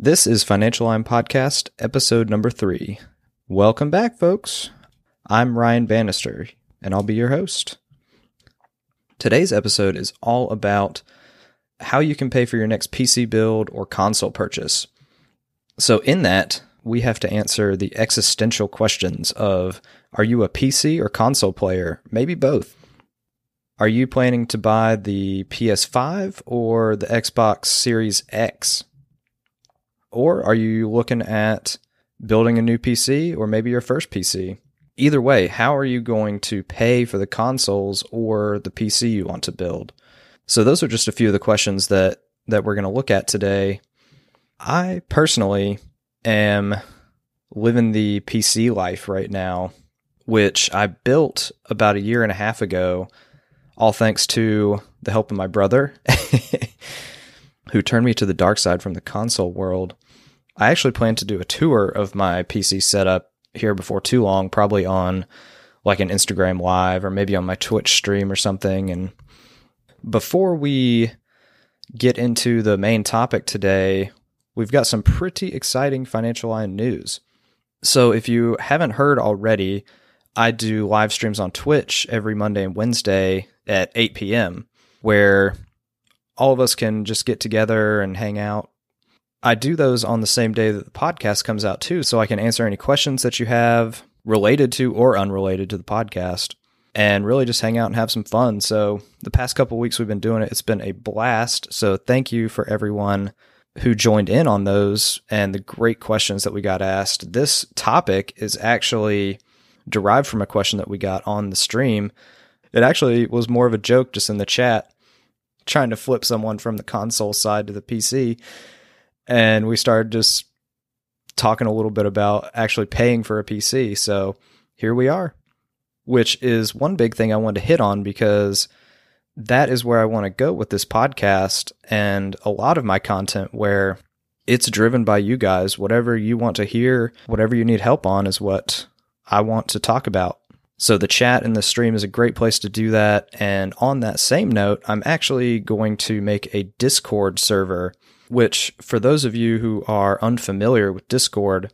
This is Financial Lion Podcast, episode number three. Welcome back, folks. I'm Ryan Bannister, and I'll be your host. Today's episode is all about how you can pay for your next PC build or console purchase. So, in that, we have to answer the existential questions of are you a PC or console player? Maybe both. Are you planning to buy the PS5 or the Xbox Series X? Or are you looking at building a new PC or maybe your first PC? Either way, how are you going to pay for the consoles or the PC you want to build? So those are just a few of the questions that that we're going to look at today. I personally am living the PC life right now, which I built about a year and a half ago, all thanks to the help of my brother, who turned me to the dark side from the console world. I actually plan to do a tour of my PC setup here before too long, probably on like an Instagram live or maybe on my Twitch stream or something. And before we get into the main topic today, we've got some pretty exciting financial lion news. So if you haven't heard already, I do live streams on Twitch every Monday and Wednesday at 8 p.m. where all of us can just get together and hang out I do those on the same day that the podcast comes out too, so I can answer any questions that you have related to or unrelated to the podcast and really just hang out and have some fun. So, the past couple weeks we've been doing it, it's been a blast. So, thank you for everyone who joined in on those and the great questions that we got asked. This topic is actually derived from a question that we got on the stream. It actually was more of a joke just in the chat, trying to flip someone from the console side to the PC and we started just talking a little bit about actually paying for a PC. So here we are, which is one big thing I wanted to hit on because that is where I want to go with this podcast and a lot of my content where it's driven by you guys. Whatever you want to hear, whatever you need help on is what I want to talk about. So the chat in the stream is a great place to do that. And on that same note, I'm actually going to make a Discord server which, for those of you who are unfamiliar with Discord,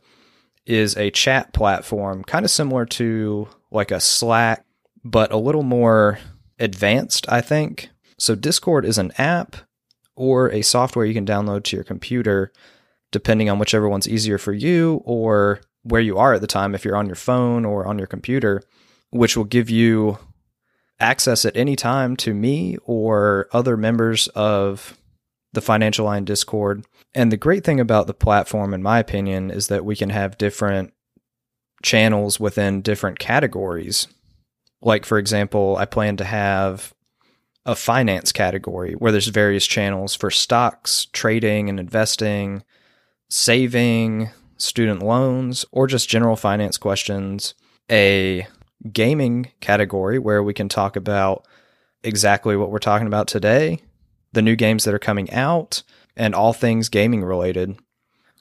is a chat platform kind of similar to like a Slack, but a little more advanced, I think. So, Discord is an app or a software you can download to your computer, depending on whichever one's easier for you or where you are at the time, if you're on your phone or on your computer, which will give you access at any time to me or other members of the Financial Lion Discord. And the great thing about the platform, in my opinion, is that we can have different channels within different categories. Like, for example, I plan to have a finance category where there's various channels for stocks, trading and investing, saving, student loans, or just general finance questions. A gaming category where we can talk about exactly what we're talking about today the new games that are coming out, and all things gaming related.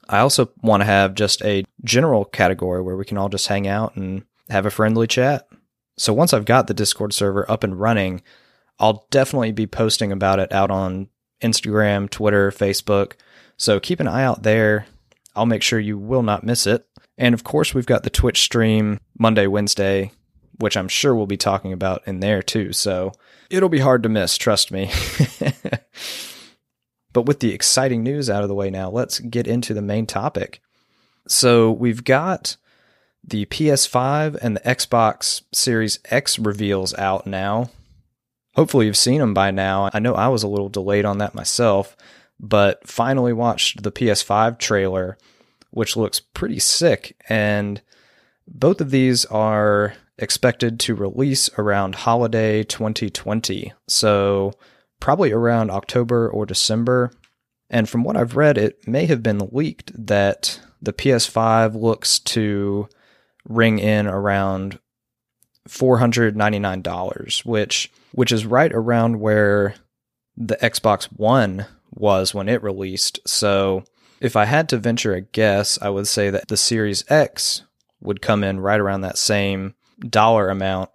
I also want to have just a general category where we can all just hang out and have a friendly chat. So once I've got the Discord server up and running, I'll definitely be posting about it out on Instagram, Twitter, Facebook. So keep an eye out there. I'll make sure you will not miss it. And of course, we've got the Twitch stream Monday, Wednesday, which I'm sure we'll be talking about in there too. So it'll be hard to miss, trust me. but with the exciting news out of the way now, let's get into the main topic. So we've got the PS5 and the Xbox Series X reveals out now. Hopefully, you've seen them by now. I know I was a little delayed on that myself, but finally watched the PS5 trailer, which looks pretty sick. And both of these are expected to release around holiday 2020. So, probably around October or December. And from what I've read, it may have been leaked that the PS5 looks to ring in around $499, which which is right around where the Xbox One was when it released. So, if I had to venture a guess, I would say that the Series X would come in right around that same dollar amount.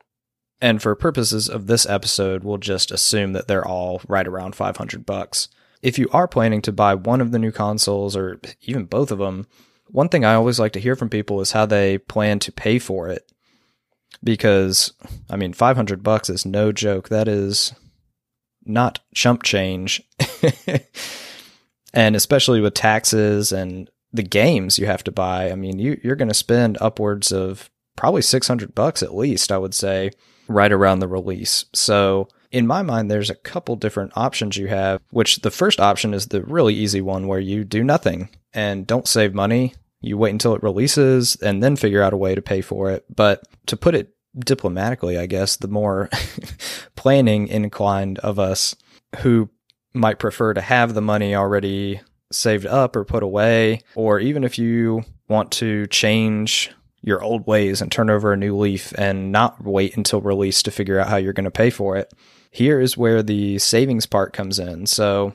And for purposes of this episode, we'll just assume that they're all right around 500 bucks. if you are planning to buy one of the new consoles or even both of them, one thing I always like to hear from people is how they plan to pay for it. Because I mean, 500 bucks is no joke. That is not chump change. and especially with taxes and the games you have to buy, I mean, you you're going to spend upwards of probably 600 bucks at least, I would say, right around the release. So, in my mind, there's a couple different options you have, which the first option is the really easy one where you do nothing and don't save money. You wait until it releases and then figure out a way to pay for it. But to put it diplomatically, I guess, the more planning inclined of us who might prefer to have the money already saved up or put away, or even if you want to change your old ways and turn over a new leaf and not wait until release to figure out how you're going to pay for it. Here is where the savings part comes in. So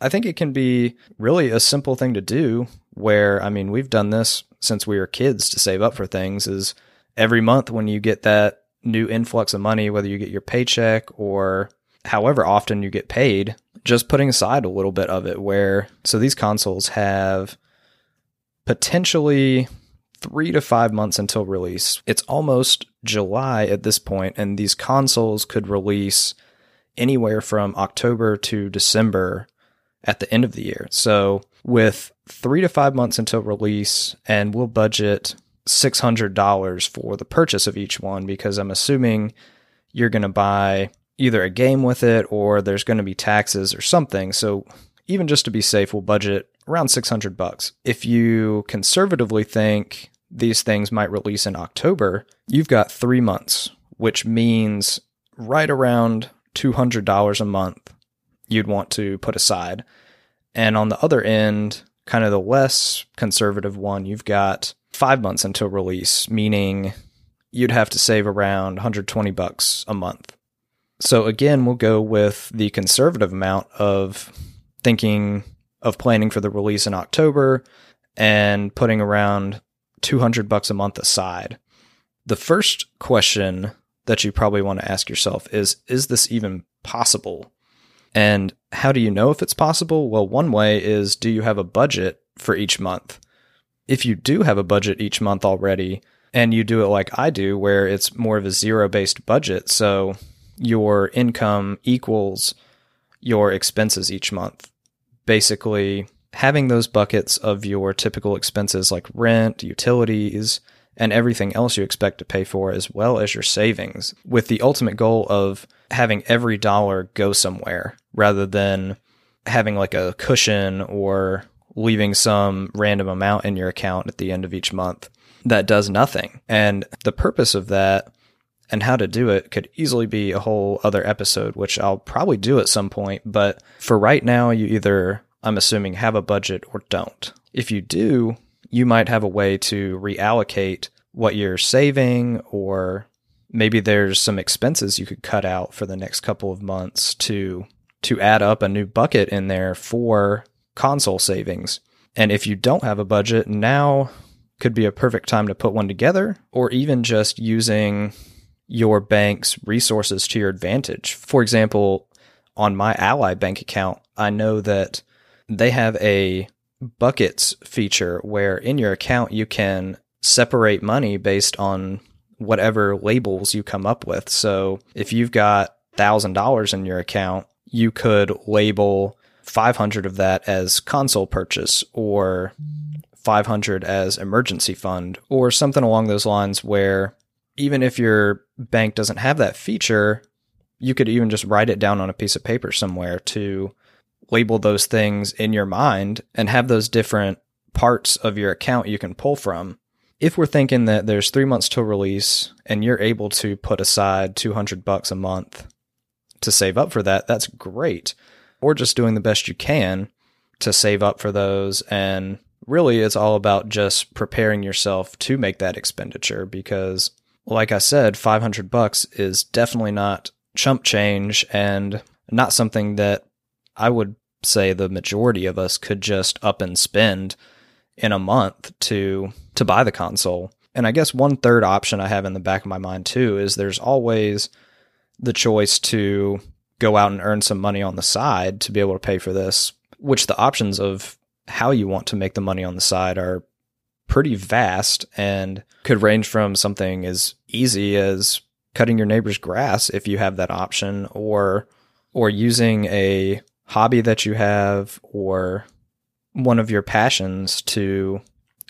I think it can be really a simple thing to do where, I mean, we've done this since we were kids to save up for things is every month when you get that new influx of money, whether you get your paycheck or however often you get paid, just putting aside a little bit of it where, so these consoles have potentially three to five months until release. It's almost July at this point, and these consoles could release anywhere from October to December at the end of the year. So, with three to five months until release, and we'll budget $600 for the purchase of each one because I'm assuming you're going to buy either a game with it or there's going to be taxes or something. So, even just to be safe, we'll budget around 600 bucks. If you conservatively think these things might release in October, you've got 3 months, which means right around $200 a month you'd want to put aside. And on the other end, kind of the less conservative one, you've got 5 months until release, meaning you'd have to save around 120 bucks a month. So again, we'll go with the conservative amount of thinking of planning for the release in October and putting around 200 bucks a month aside. The first question that you probably want to ask yourself is is this even possible? And how do you know if it's possible? Well, one way is do you have a budget for each month? If you do have a budget each month already, and you do it like I do, where it's more of a zero based budget, so your income equals your expenses each month. Basically, having those buckets of your typical expenses like rent, utilities, and everything else you expect to pay for, as well as your savings, with the ultimate goal of having every dollar go somewhere rather than having like a cushion or leaving some random amount in your account at the end of each month that does nothing. And the purpose of that and how to do it could easily be a whole other episode, which I'll probably do at some point. But for right now, you either, I'm assuming, have a budget or don't. If you do, you might have a way to reallocate what you're saving, or maybe there's some expenses you could cut out for the next couple of months to to add up a new bucket in there for console savings. And if you don't have a budget, now could be a perfect time to put one together, or even just using your bank's resources to your advantage. For example, on my Ally bank account, I know that they have a buckets feature where in your account you can separate money based on whatever labels you come up with. So if you've got $1,000 in your account, you could label 500 of that as console purchase or 500 as emergency fund or something along those lines where even if your bank doesn't have that feature, you could even just write it down on a piece of paper somewhere to label those things in your mind and have those different parts of your account you can pull from. If we're thinking that there's three months till release and you're able to put aside 200 bucks a month to save up for that, that's great. Or just doing the best you can to save up for those. And really, it's all about just preparing yourself to make that expenditure because like I said, 500 bucks is definitely not chump change and not something that I would say the majority of us could just up and spend in a month to to buy the console. And I guess one third option I have in the back of my mind too is there's always the choice to go out and earn some money on the side to be able to pay for this, which the options of how you want to make the money on the side are pretty vast and could range from something as easy as cutting your neighbor's grass if you have that option or or using a hobby that you have or one of your passions to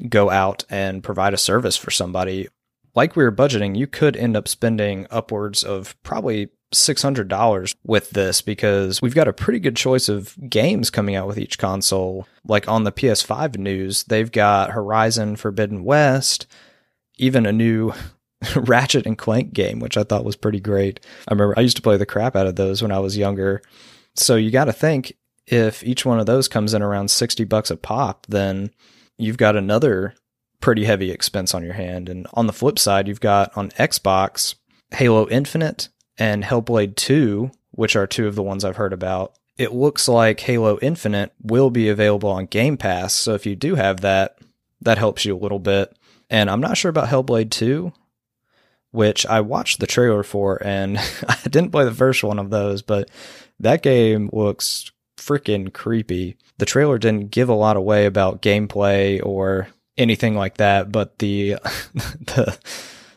go out and provide a service for somebody. Like we were budgeting, you could end up spending upwards of probably $600 with this because we've got a pretty good choice of games coming out with each console. Like on the PS5 news, they've got Horizon Forbidden West, even a new Ratchet and Clank game, which I thought was pretty great. I remember I used to play the crap out of those when I was younger. So you got to think if each one of those comes in around 60 bucks a pop, then you've got another pretty heavy expense on your hand. And on the flip side, you've got on Xbox Halo Infinite and Hellblade 2, which are two of the ones I've heard about. It looks like Halo Infinite will be available on Game Pass. So if you do have that, that helps you a little bit. And I'm not sure about Hellblade 2, which I watched the trailer for, and I didn't play the first one of those, but that game looks freaking creepy. The trailer didn't give a lot away about gameplay or anything like that, but the the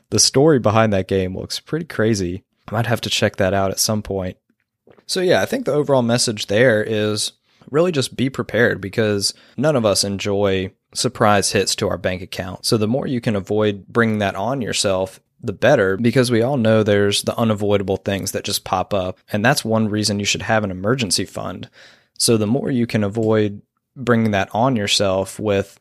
the story behind that game looks pretty crazy. I might have to check that out at some point. So yeah, I think the overall message there is really just be prepared because none of us enjoy surprise hits to our bank account. So the more you can avoid bringing that on yourself, the better because we all know there's the unavoidable things that just pop up. And that's one reason you should have an emergency fund. So the more you can avoid bringing that on yourself with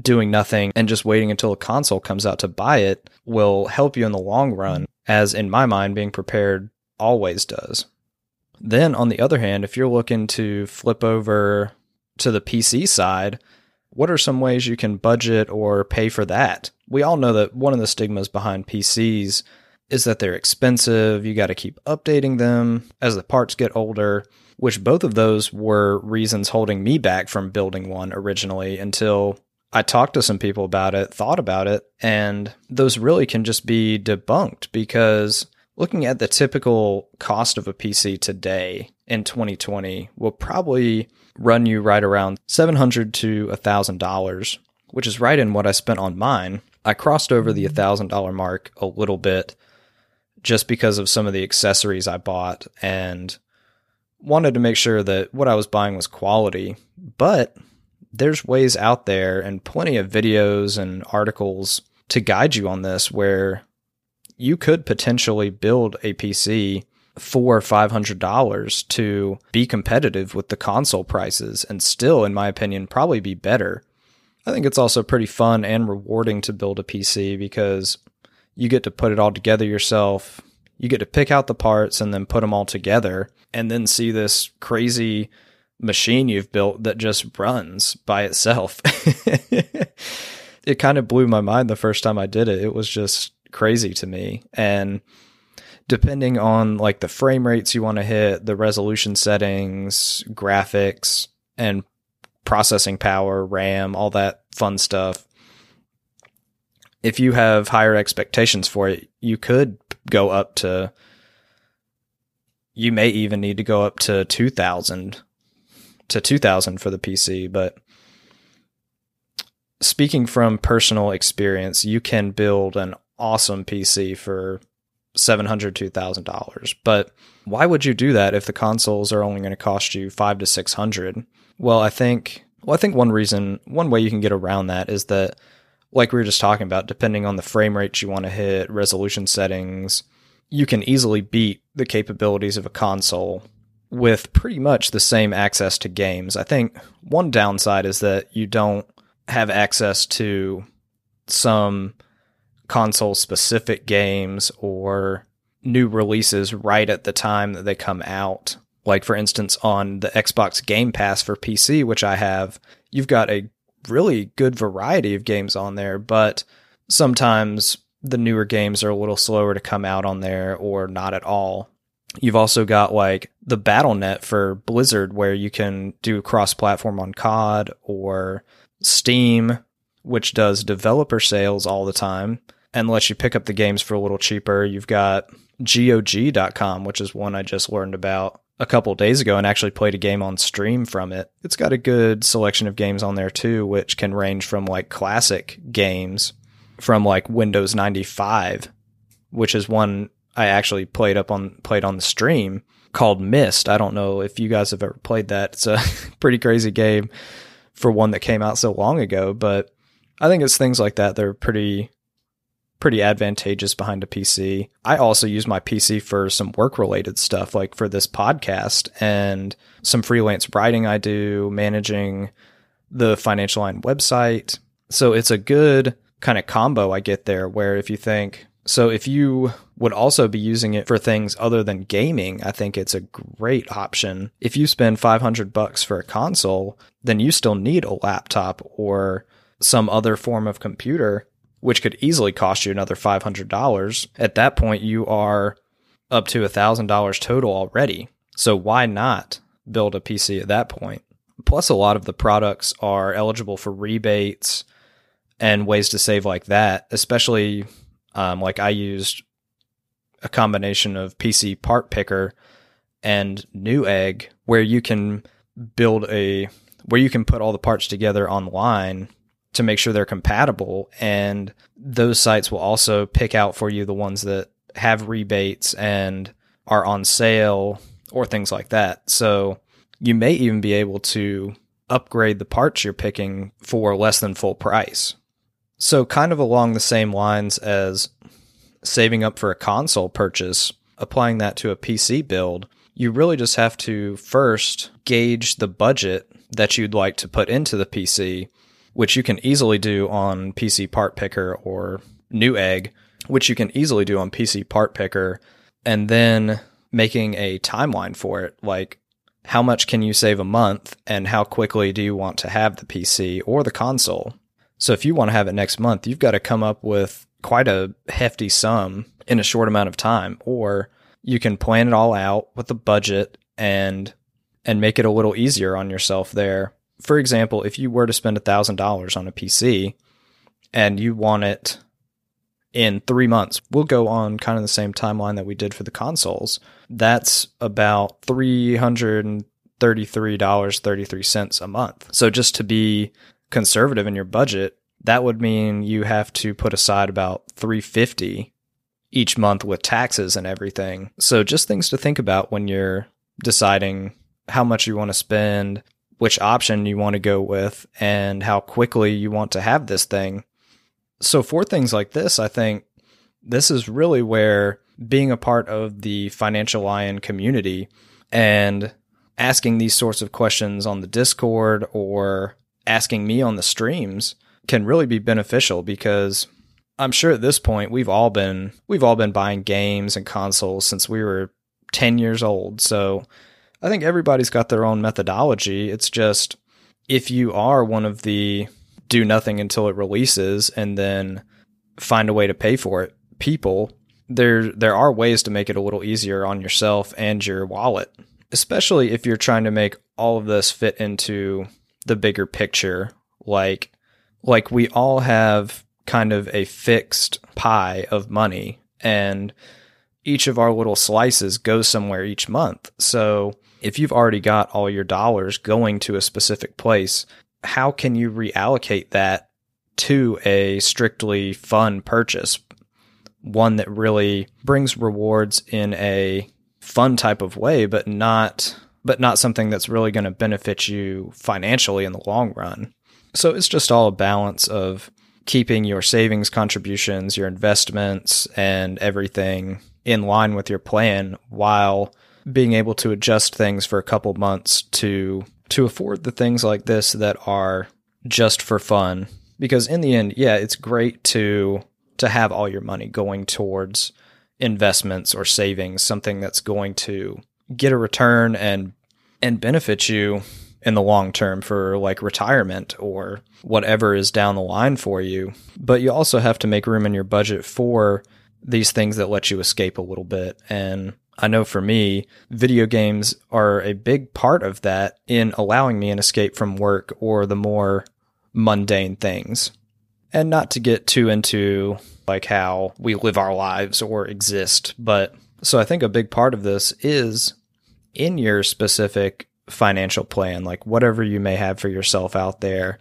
doing nothing and just waiting until a console comes out to buy it will help you in the long run, as in my mind, being prepared always does. Then, on the other hand, if you're looking to flip over to the PC side, what are some ways you can budget or pay for that? We all know that one of the stigmas behind PCs is that they're expensive. You got to keep updating them as the parts get older, which both of those were reasons holding me back from building one originally until I talked to some people about it, thought about it, and those really can just be debunked because looking at the typical cost of a PC today in 2020 will probably run you right around $700 to $1,000, which is right in what I spent on mine. I crossed over the mm-hmm. $1,000 mark a little bit just because of some of the accessories I bought and wanted to make sure that what I was buying was quality. But there's ways out there and plenty of videos and articles to guide you on this where you could potentially build a PC for five hundred dollars to be competitive with the console prices and still, in my opinion, probably be better. I think it's also pretty fun and rewarding to build a PC because you get to put it all together yourself. You get to pick out the parts and then put them all together and then see this crazy machine you've built that just runs by itself. it kind of blew my mind the first time I did it. It was just crazy to me. And depending on like the frame rates you want to hit, the resolution settings, graphics, and processing power, RAM, all that fun stuff. If you have higher expectations for it, you could go up to you may even need to go up to 2000 to 2000 for the PC, but speaking from personal experience, you can build an awesome PC for 700 to $1000. But why would you do that if the consoles are only going to cost you 5 to 600? Well, I think well, I think one reason, one way you can get around that is that like we were just talking about, depending on the frame rates you want to hit, resolution settings, you can easily beat the capabilities of a console with pretty much the same access to games. I think one downside is that you don't have access to some console specific games or new releases right at the time that they come out. Like, for instance, on the Xbox Game Pass for PC, which I have, you've got a really good variety of games on there, but sometimes the newer games are a little slower to come out on there or not at all. You've also got like the Battle.net for Blizzard, where you can do cross platform on COD or Steam, which does developer sales all the time. and lets you pick up the games for a little cheaper. You've got GOG.com, which is one I just learned about a couple days ago and actually played a game on stream from it. It's got a good selection of games on there too, which can range from like classic games from like Windows 95, which is one I actually played up on played on the stream called Myst. I don't know if you guys have ever played that. It's a pretty crazy game for one that came out so long ago, but I think it's things like that are pretty pretty advantageous behind a PC. I also use my PC for some work related stuff, like for this podcast and some freelance writing I do, managing the Financial Lion website. So it's a good kind of combo I get there where if you think, so if you would also be using it for things other than gaming, I think it's a great option. If you spend 500 bucks for a console, then you still need a laptop or some other form of computer which could easily cost you another $500. At that point, you are up to $1,000 total already. So why not build a PC at that point? Plus, a lot of the products are eligible for rebates and ways to save like that, especially um, like I used a combination of PC part picker and Newegg where you can build a where you can put all the parts together online to make sure they're compatible. And those sites will also pick out for you the ones that have rebates and are on sale or things like that. So you may even be able to upgrade the parts you're picking for less than full price. So, kind of along the same lines as saving up for a console purchase, applying that to a PC build, you really just have to first gauge the budget that you'd like to put into the PC which you can easily do on PC Part Picker or Newegg, which you can easily do on PC Part Picker, and then making a timeline for it. Like, how much can you save a month, and how quickly do you want to have the PC or the console? So, if you want to have it next month, you've got to come up with quite a hefty sum in a short amount of time, or you can plan it all out with a budget and and make it a little easier on yourself there for example, if you were to spend $1,000 on a PC and you want it in three months, we'll go on kind of the same timeline that we did for the consoles. That's about $333.33 a month. So just to be conservative in your budget, that would mean you have to put aside about 350 each month with taxes and everything. So just things to think about when you're deciding how much you want to spend, which option you want to go with and how quickly you want to have this thing. So, for things like this, I think this is really where being a part of the Financial Lion community and asking these sorts of questions on the Discord or asking me on the streams can really be beneficial because I'm sure at this point we've all been we've all been buying games and consoles since we were 10 years old. So I think everybody's got their own methodology. It's just if you are one of the do nothing until it releases and then find a way to pay for it people, there there are ways to make it a little easier on yourself and your wallet, especially if you're trying to make all of this fit into the bigger picture like like we all have kind of a fixed pie of money and each of our little slices goes somewhere each month. So if you've already got all your dollars going to a specific place, how can you reallocate that to a strictly fun purchase? One that really brings rewards in a fun type of way, but not but not something that's really going to benefit you financially in the long run. So it's just all a balance of keeping your savings contributions, your investments, and everything in line with your plan while being able to adjust things for a couple months to to afford the things like this that are just for fun because in the end yeah it's great to to have all your money going towards investments or savings something that's going to get a return and and benefit you in the long term for like retirement or whatever is down the line for you but you also have to make room in your budget for these things that let you escape a little bit and I know for me, video games are a big part of that in allowing me an escape from work or the more mundane things. And not to get too into like how we live our lives or exist. But so I think a big part of this is in your specific financial plan, like whatever you may have for yourself out there,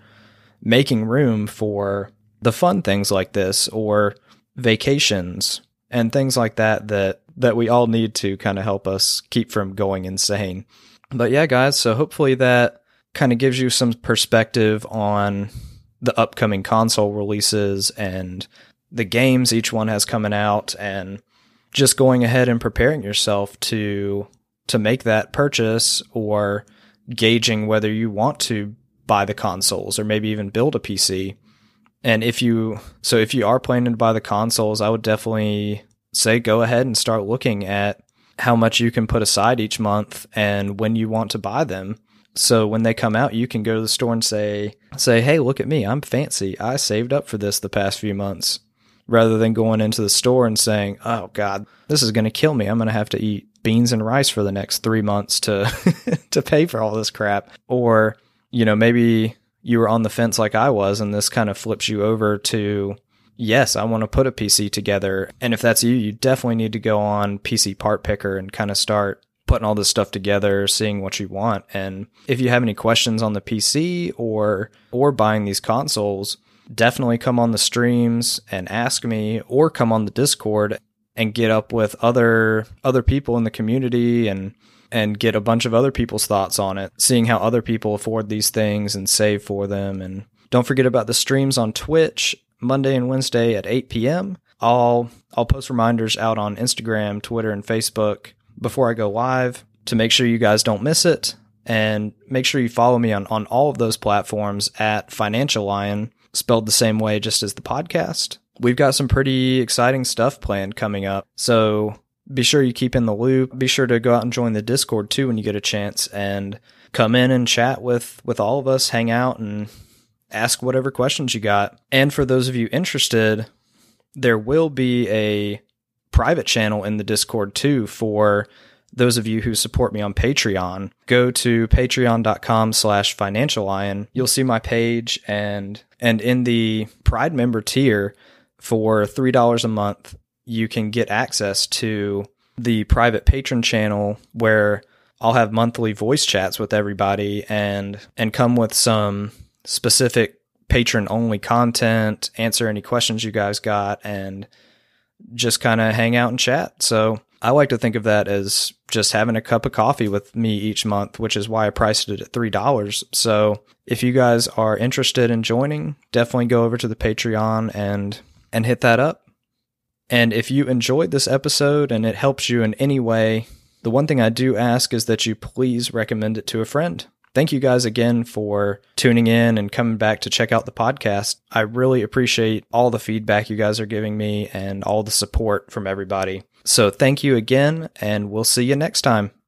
making room for the fun things like this or vacations and things like that that that we all need to kind of help us keep from going insane. But yeah, guys, so hopefully that kind of gives you some perspective on the upcoming console releases and the games each one has coming out and just going ahead and preparing yourself to to make that purchase or gauging whether you want to buy the consoles or maybe even build a PC. And if you so if you are planning to buy the consoles, I would definitely say go ahead and start looking at how much you can put aside each month and when you want to buy them. So when they come out, you can go to the store and say, say, Hey, look at me. I'm fancy. I saved up for this the past few months rather than going into the store and saying, Oh God, this is going to kill me. I'm going to have to eat beans and rice for the next three months to, to pay for all this crap. Or, you know, maybe you were on the fence like I was and this kind of flips you over to, yes, I want to put a PC together. And if that's you, you definitely need to go on PC part picker and kind of start putting all this stuff together, seeing what you want. And if you have any questions on the PC or or buying these consoles, definitely come on the streams and ask me or come on the Discord and get up with other other people in the community and and get a bunch of other people's thoughts on it, seeing how other people afford these things and save for them and don't forget about the streams on Twitch Monday and Wednesday at 8 p.m. I'll I'll post reminders out on Instagram, Twitter, and Facebook before I go live to make sure you guys don't miss it. And make sure you follow me on, on all of those platforms at Financial Lion, spelled the same way just as the podcast. We've got some pretty exciting stuff planned coming up. So be sure you keep in the loop. Be sure to go out and join the Discord too when you get a chance and come in and chat with, with all of us, hang out and ask whatever questions you got. And for those of you interested, there will be a private channel in the Discord too for those of you who support me on Patreon. Go to patreon.com slash financial lion. You'll see my page and and in the Pride member tier for three dollars a month, you can get access to the private patron channel where I'll have monthly voice chats with everybody and and come with some specific patron only content, answer any questions you guys got and just kind of hang out and chat. So I like to think of that as just having a cup of coffee with me each month, which is why I priced it at $3. So if you guys are interested in joining, definitely go over to the Patreon and and hit that up. And if you enjoyed this episode and it helps you in any way, the one thing I do ask is that you please recommend it to a friend thank you guys again for tuning in and coming back to check out the podcast. I really appreciate all the feedback you guys are giving me and all the support from everybody. So thank you again, and we'll see you next time.